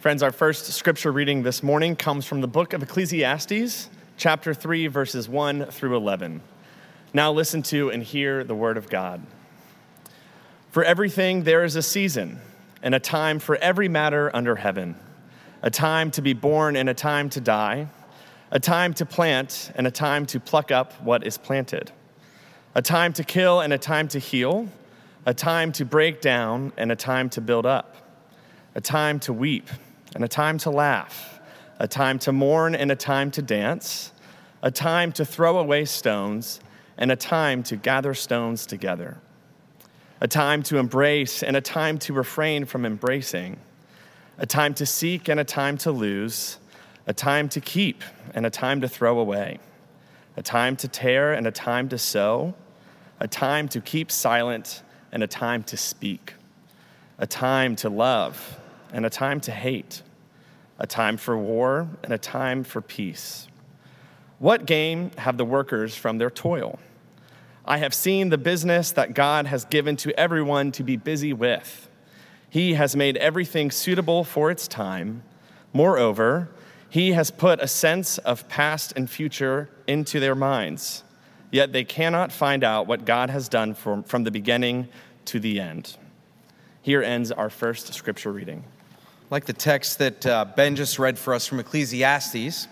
Friends, our first scripture reading this morning comes from the book of Ecclesiastes, chapter 3, verses 1 through 11. Now listen to and hear the word of God. For everything there is a season, and a time for every matter under heaven a time to be born and a time to die, a time to plant and a time to pluck up what is planted, a time to kill and a time to heal, a time to break down and a time to build up, a time to weep and a time to laugh, a time to mourn and a time to dance, a time to throw away stones and a time to gather stones together, a time to embrace and a time to refrain from embracing, a time to seek and a time to lose, a time to keep and a time to throw away, a time to tear and a time to sow, a time to keep silent and a time to speak, a time to love and a time to hate, a time for war and a time for peace. What gain have the workers from their toil? I have seen the business that God has given to everyone to be busy with. He has made everything suitable for its time. Moreover, He has put a sense of past and future into their minds, yet they cannot find out what God has done from, from the beginning to the end. Here ends our first scripture reading like the text that uh, Ben just read for us from Ecclesiastes.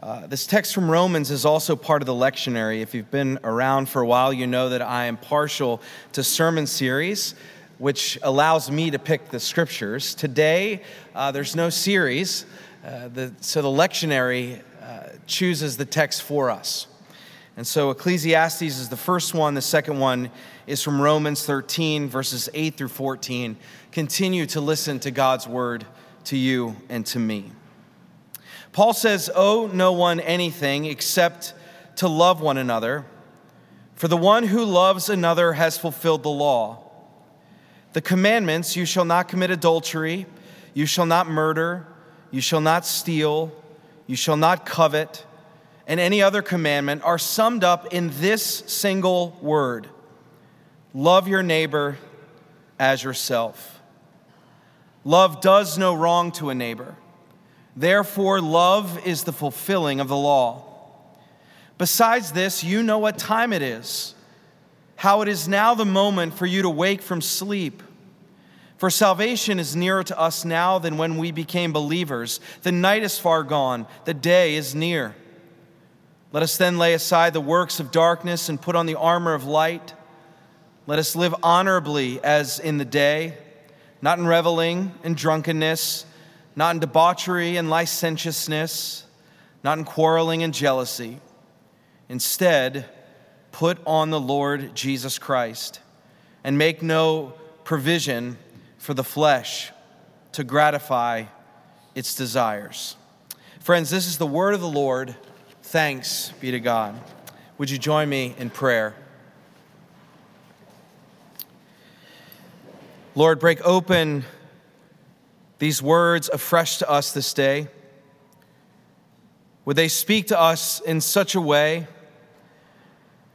Uh, this text from Romans is also part of the lectionary. If you've been around for a while, you know that I am partial to sermon series, which allows me to pick the scriptures. Today, uh, there's no series, uh, the, so the lectionary uh, chooses the text for us. And so Ecclesiastes is the first one. The second one is from Romans 13, verses 8 through 14. Continue to listen to God's word to you and to me. Paul says, Owe no one anything except to love one another, for the one who loves another has fulfilled the law. The commandments you shall not commit adultery, you shall not murder, you shall not steal, you shall not covet and any other commandment are summed up in this single word love your neighbor as yourself. Love does no wrong to a neighbor. Therefore, love is the fulfilling of the law. Besides this, you know what time it is, how it is now the moment for you to wake from sleep. For salvation is nearer to us now than when we became believers. The night is far gone, the day is near. Let us then lay aside the works of darkness and put on the armor of light. Let us live honorably as in the day, not in reveling and drunkenness, not in debauchery and licentiousness, not in quarreling and jealousy. Instead, put on the Lord Jesus Christ and make no provision for the flesh to gratify its desires. Friends, this is the word of the Lord. Thanks be to God. Would you join me in prayer? Lord, break open these words afresh to us this day. Would they speak to us in such a way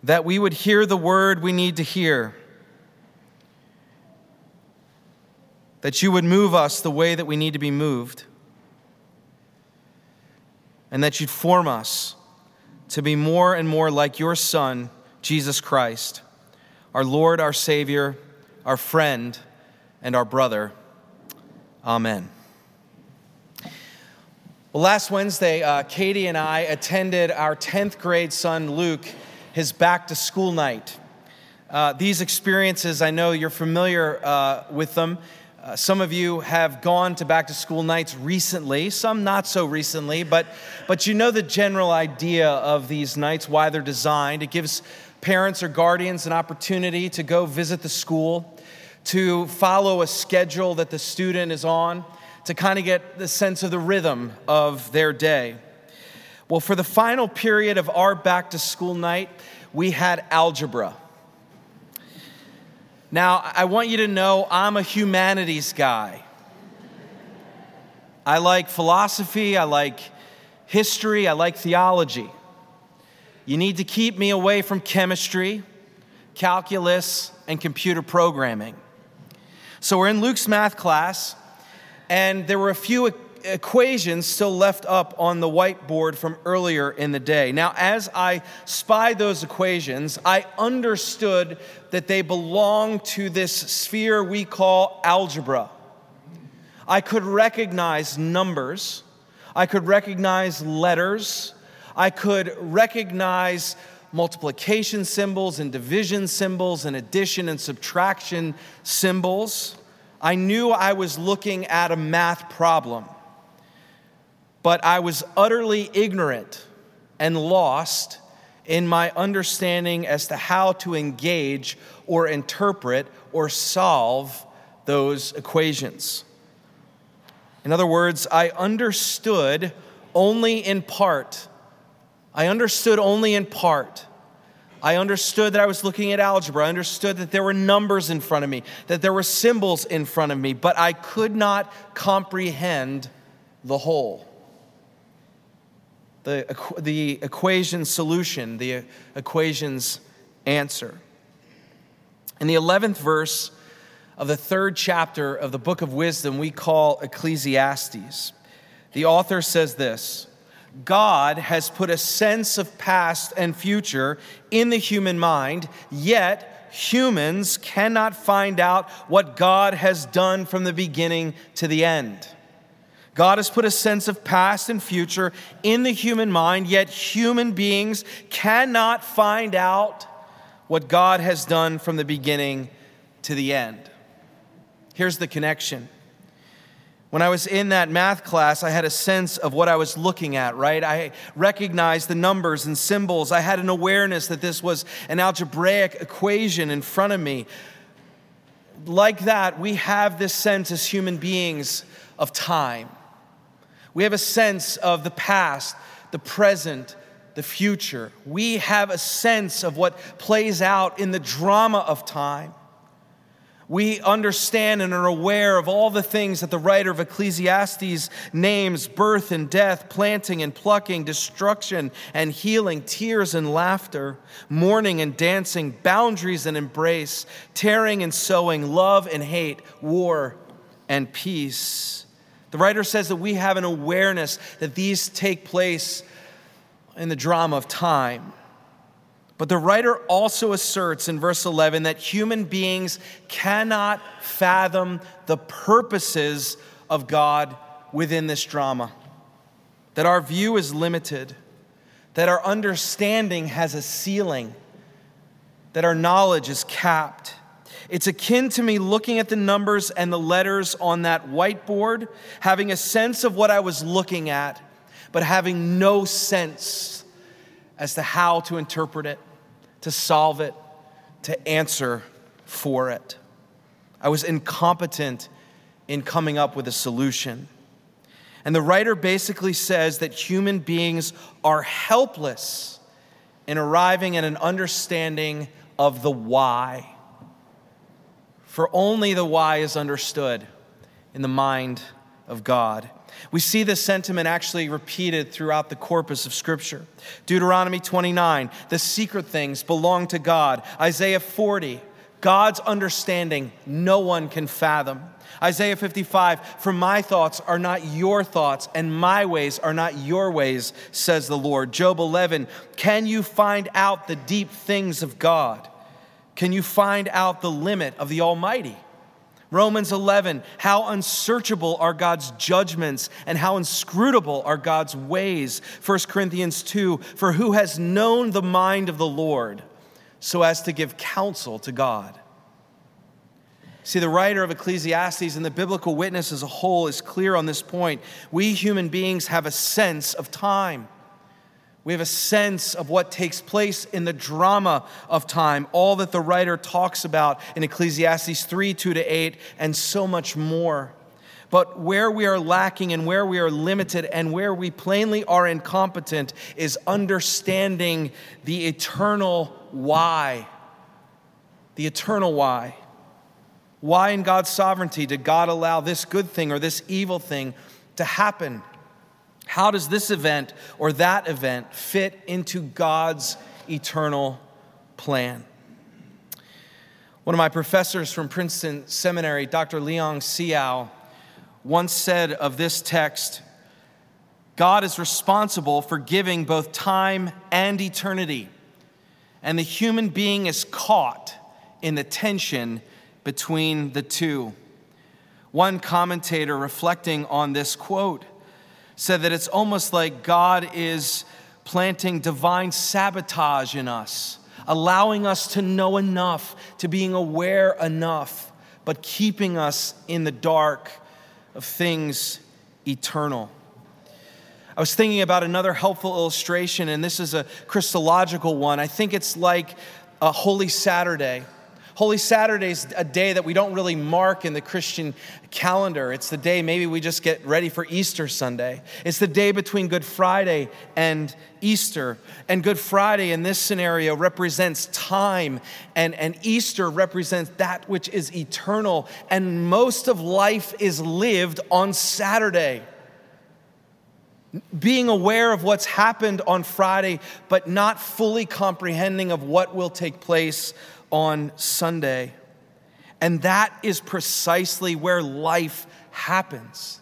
that we would hear the word we need to hear? That you would move us the way that we need to be moved? And that you'd form us to be more and more like your Son, Jesus Christ, our Lord, our Savior, our friend, and our brother. Amen. Well, last Wednesday, uh, Katie and I attended our 10th grade son, Luke, his back to school night. Uh, these experiences, I know you're familiar uh, with them. Uh, some of you have gone to back to school nights recently, some not so recently, but, but you know the general idea of these nights, why they're designed. It gives parents or guardians an opportunity to go visit the school, to follow a schedule that the student is on, to kind of get the sense of the rhythm of their day. Well, for the final period of our back to school night, we had algebra. Now, I want you to know I'm a humanities guy. I like philosophy, I like history, I like theology. You need to keep me away from chemistry, calculus, and computer programming. So we're in Luke's math class, and there were a few equations still left up on the whiteboard from earlier in the day. Now, as I spied those equations, I understood that they belong to this sphere we call algebra. I could recognize numbers, I could recognize letters, I could recognize multiplication symbols and division symbols and addition and subtraction symbols. I knew I was looking at a math problem but I was utterly ignorant and lost in my understanding as to how to engage or interpret or solve those equations. In other words, I understood only in part. I understood only in part. I understood that I was looking at algebra. I understood that there were numbers in front of me, that there were symbols in front of me, but I could not comprehend the whole the, the equation solution, the equation's answer. In the 11th verse of the third chapter of the book of wisdom, we call Ecclesiastes, the author says this God has put a sense of past and future in the human mind, yet humans cannot find out what God has done from the beginning to the end. God has put a sense of past and future in the human mind, yet human beings cannot find out what God has done from the beginning to the end. Here's the connection. When I was in that math class, I had a sense of what I was looking at, right? I recognized the numbers and symbols. I had an awareness that this was an algebraic equation in front of me. Like that, we have this sense as human beings of time. We have a sense of the past, the present, the future. We have a sense of what plays out in the drama of time. We understand and are aware of all the things that the writer of Ecclesiastes names birth and death, planting and plucking, destruction and healing, tears and laughter, mourning and dancing, boundaries and embrace, tearing and sowing, love and hate, war and peace. The writer says that we have an awareness that these take place in the drama of time. But the writer also asserts in verse 11 that human beings cannot fathom the purposes of God within this drama, that our view is limited, that our understanding has a ceiling, that our knowledge is capped. It's akin to me looking at the numbers and the letters on that whiteboard, having a sense of what I was looking at, but having no sense as to how to interpret it, to solve it, to answer for it. I was incompetent in coming up with a solution. And the writer basically says that human beings are helpless in arriving at an understanding of the why for only the why is understood in the mind of God. We see this sentiment actually repeated throughout the corpus of Scripture. Deuteronomy 29, the secret things belong to God. Isaiah 40, God's understanding no one can fathom. Isaiah 55, for my thoughts are not your thoughts, and my ways are not your ways, says the Lord. Job 11, can you find out the deep things of God? Can you find out the limit of the Almighty? Romans 11, how unsearchable are God's judgments and how inscrutable are God's ways. 1 Corinthians 2, for who has known the mind of the Lord so as to give counsel to God? See, the writer of Ecclesiastes and the biblical witness as a whole is clear on this point. We human beings have a sense of time. We have a sense of what takes place in the drama of time, all that the writer talks about in Ecclesiastes 3 2 to 8, and so much more. But where we are lacking and where we are limited and where we plainly are incompetent is understanding the eternal why. The eternal why. Why in God's sovereignty did God allow this good thing or this evil thing to happen? How does this event or that event fit into God's eternal plan? One of my professors from Princeton Seminary, Dr. Leong Seow, once said of this text God is responsible for giving both time and eternity, and the human being is caught in the tension between the two. One commentator reflecting on this quote said that it's almost like God is planting divine sabotage in us, allowing us to know enough, to being aware enough, but keeping us in the dark of things eternal. I was thinking about another helpful illustration, and this is a Christological one. I think it's like a Holy Saturday. Holy Saturday is a day that we don't really mark in the Christian calendar. It's the day maybe we just get ready for Easter Sunday. It's the day between Good Friday and Easter. And Good Friday in this scenario represents time, and, and Easter represents that which is eternal. And most of life is lived on Saturday being aware of what's happened on Friday, but not fully comprehending of what will take place on Sunday. And that is precisely where life happens.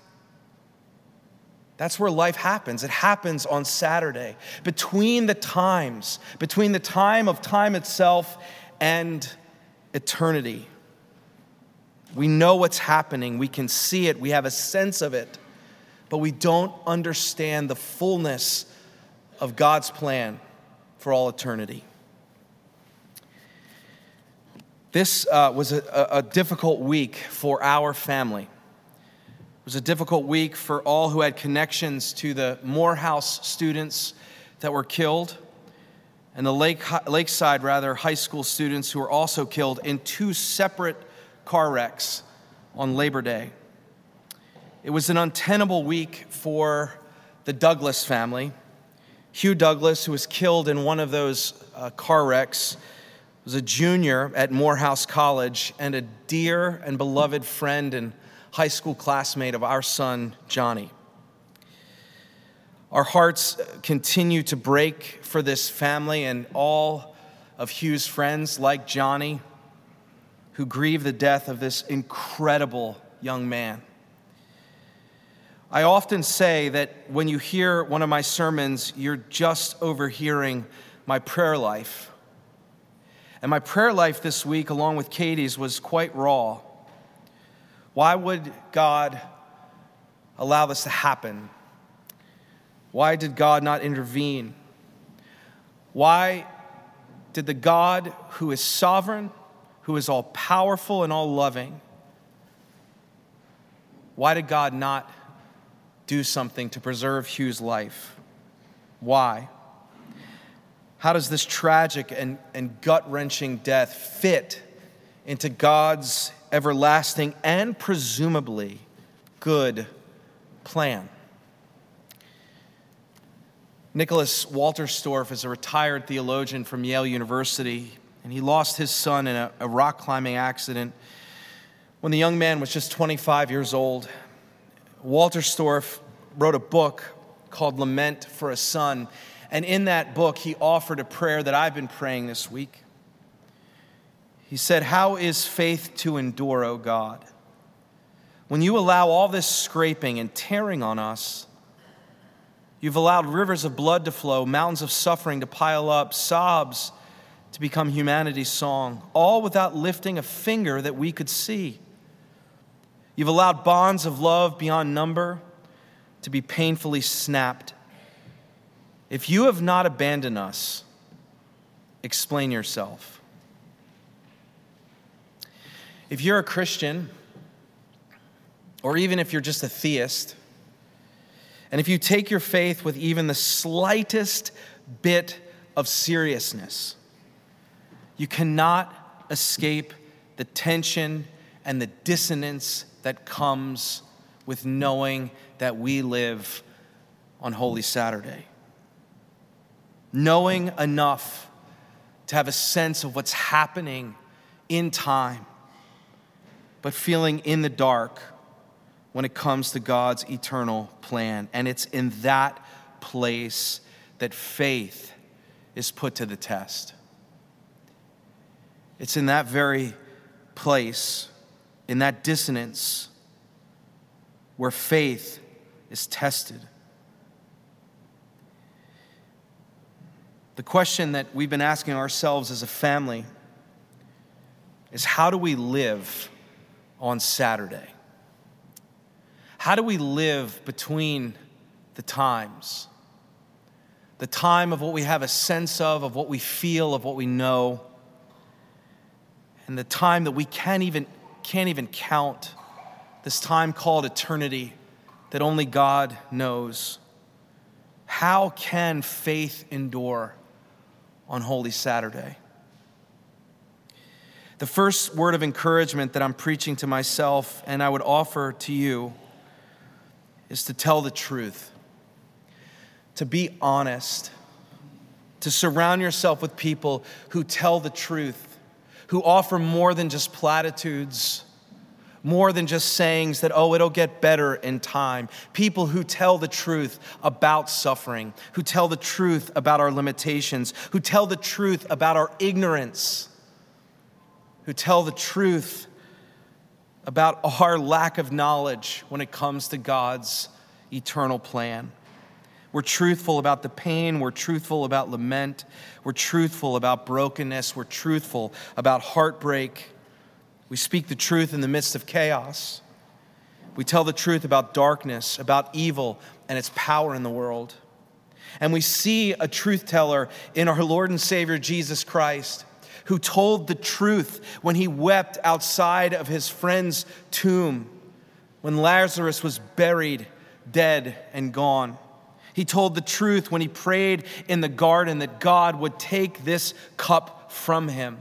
That's where life happens. It happens on Saturday, between the times, between the time of time itself and eternity. We know what's happening, we can see it, we have a sense of it but we don't understand the fullness of God's plan for all eternity. This uh, was a, a difficult week for our family. It was a difficult week for all who had connections to the Morehouse students that were killed and the Lake, Lakeside, rather, high school students who were also killed in two separate car wrecks on Labor Day. It was an untenable week for the Douglas family. Hugh Douglas, who was killed in one of those uh, car wrecks, was a junior at Morehouse College and a dear and beloved friend and high school classmate of our son, Johnny. Our hearts continue to break for this family and all of Hugh's friends, like Johnny, who grieve the death of this incredible young man. I often say that when you hear one of my sermons, you're just overhearing my prayer life. And my prayer life this week, along with Katie's, was quite raw. Why would God allow this to happen? Why did God not intervene? Why did the God who is sovereign, who is all powerful and all loving, why did God not do something to preserve Hugh's life. Why? How does this tragic and, and gut wrenching death fit into God's everlasting and presumably good plan? Nicholas Wolterstorff is a retired theologian from Yale University, and he lost his son in a, a rock climbing accident when the young man was just 25 years old. Wolterstorff wrote a book called Lament for a Son. And in that book, he offered a prayer that I've been praying this week. He said, How is faith to endure, O God? When you allow all this scraping and tearing on us, you've allowed rivers of blood to flow, mountains of suffering to pile up, sobs to become humanity's song, all without lifting a finger that we could see. You've allowed bonds of love beyond number to be painfully snapped. If you have not abandoned us, explain yourself. If you're a Christian, or even if you're just a theist, and if you take your faith with even the slightest bit of seriousness, you cannot escape the tension and the dissonance that comes with knowing that we live on Holy Saturday. Knowing enough to have a sense of what's happening in time, but feeling in the dark when it comes to God's eternal plan. And it's in that place that faith is put to the test. It's in that very place, in that dissonance, where faith is tested. The question that we've been asking ourselves as a family is how do we live on Saturday? How do we live between the times? The time of what we have a sense of, of what we feel, of what we know, and the time that we can't even, can't even count, this time called eternity that only God knows. How can faith endure on Holy Saturday? The first word of encouragement that I'm preaching to myself and I would offer to you is to tell the truth, to be honest, to surround yourself with people who tell the truth, who offer more than just platitudes, more than just sayings that, oh, it'll get better in time. People who tell the truth about suffering, who tell the truth about our limitations, who tell the truth about our ignorance who tell the truth about our lack of knowledge when it comes to God's eternal plan. We're truthful about the pain. We're truthful about lament. We're truthful about brokenness. We're truthful about heartbreak. We speak the truth in the midst of chaos. We tell the truth about darkness, about evil, and its power in the world. And we see a truth teller in our Lord and Savior Jesus Christ who told the truth when he wept outside of his friend's tomb when Lazarus was buried, dead, and gone. He told the truth when he prayed in the garden that God would take this cup from him.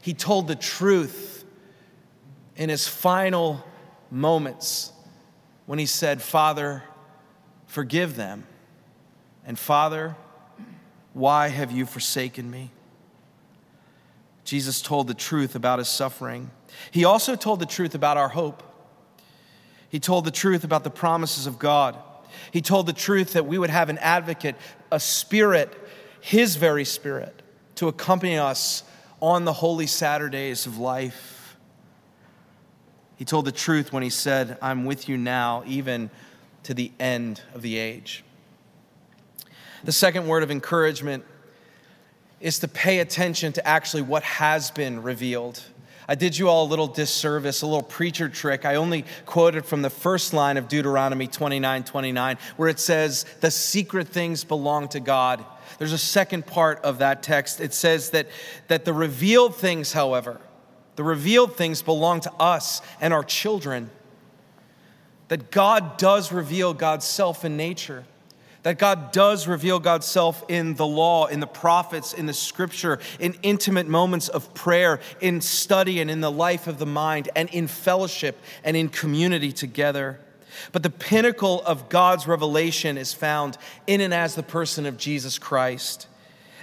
He told the truth in his final moments when he said, Father, forgive them. And Father, why have you forsaken me? Jesus told the truth about his suffering. He also told the truth about our hope. He told the truth about the promises of God. He told the truth that we would have an advocate, a spirit, his very spirit, to accompany us on the holy Saturdays of life. He told the truth when he said, I'm with you now, even to the end of the age. The second word of encouragement is to pay attention to actually what has been revealed. I did you all a little disservice, a little preacher trick. I only quoted from the first line of Deuteronomy 29 29, where it says, The secret things belong to God. There's a second part of that text. It says that, that the revealed things, however, the revealed things belong to us and our children. That God does reveal God's self in nature that God does reveal God's self in the law, in the prophets, in the scripture, in intimate moments of prayer, in study and in the life of the mind, and in fellowship and in community together. But the pinnacle of God's revelation is found in and as the person of Jesus Christ.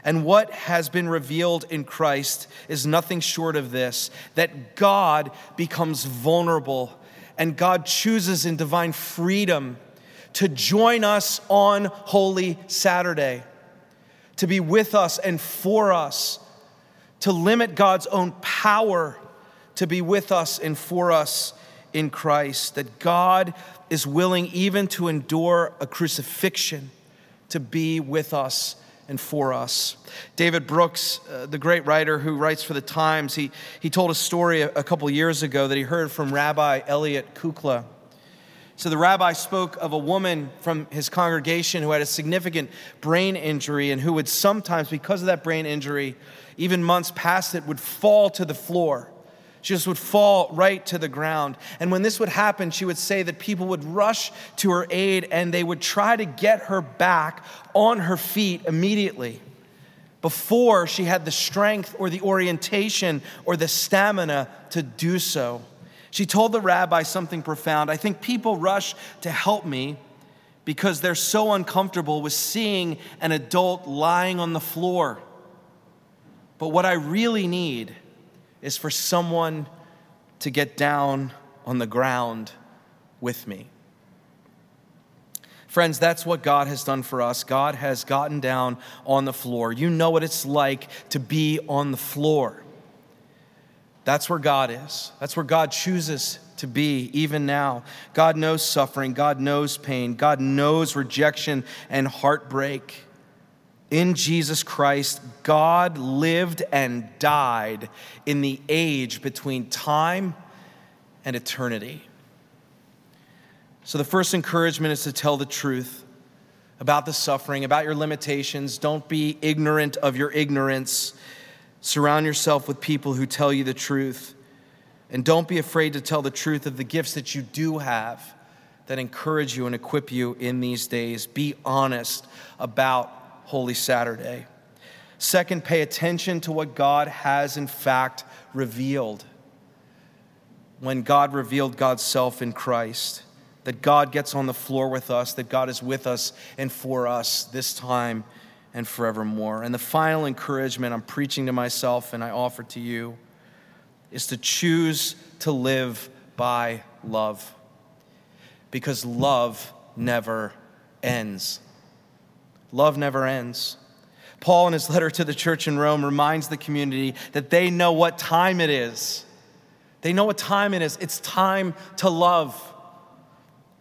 And what has been revealed in Christ is nothing short of this that God becomes vulnerable and God chooses in divine freedom to join us on Holy Saturday, to be with us and for us, to limit God's own power to be with us and for us in Christ, that God is willing even to endure a crucifixion to be with us and for us. David Brooks, uh, the great writer who writes for the Times, he, he told a story a, a couple years ago that he heard from Rabbi Elliot Kukla. So the rabbi spoke of a woman from his congregation who had a significant brain injury and who would sometimes, because of that brain injury, even months past it, would fall to the floor. She just would fall right to the ground. And when this would happen, she would say that people would rush to her aid and they would try to get her back on her feet immediately before she had the strength or the orientation or the stamina to do so. She told the rabbi something profound. I think people rush to help me because they're so uncomfortable with seeing an adult lying on the floor. But what I really need is for someone to get down on the ground with me. Friends, that's what God has done for us. God has gotten down on the floor. You know what it's like to be on the floor. That's where God is. That's where God chooses to be, even now. God knows suffering, God knows pain, God knows rejection and heartbreak. In Jesus Christ, God lived and died in the age between time and eternity. So, the first encouragement is to tell the truth about the suffering, about your limitations. Don't be ignorant of your ignorance. Surround yourself with people who tell you the truth. And don't be afraid to tell the truth of the gifts that you do have that encourage you and equip you in these days. Be honest about Holy Saturday. Second, pay attention to what God has in fact revealed. When God revealed God's self in Christ, that God gets on the floor with us, that God is with us and for us this time and forevermore. And the final encouragement I'm preaching to myself and I offer to you is to choose to live by love. Because love never ends. Love never ends. Paul, in his letter to the church in Rome, reminds the community that they know what time it is. They know what time it is. It's time to love.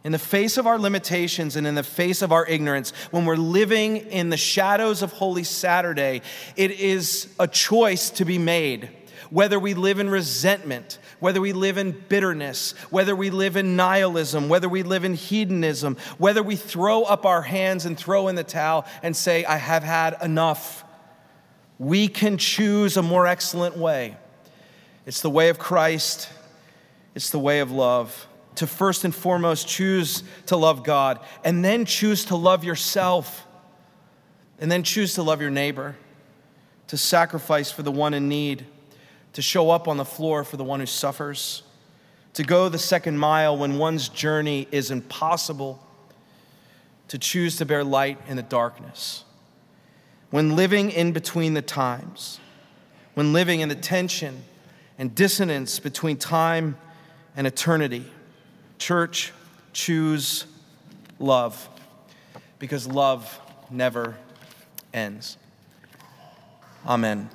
In the face of our limitations and in the face of our ignorance, when we're living in the shadows of Holy Saturday, it is a choice to be made whether we live in resentment, whether we live in bitterness, whether we live in nihilism, whether we live in hedonism, whether we throw up our hands and throw in the towel and say, I have had enough, we can choose a more excellent way. It's the way of Christ, it's the way of love. To first and foremost choose to love God, and then choose to love yourself, and then choose to love your neighbor, to sacrifice for the one in need to show up on the floor for the one who suffers, to go the second mile when one's journey is impossible, to choose to bear light in the darkness. When living in between the times, when living in the tension and dissonance between time and eternity, church, choose love because love never ends. Amen.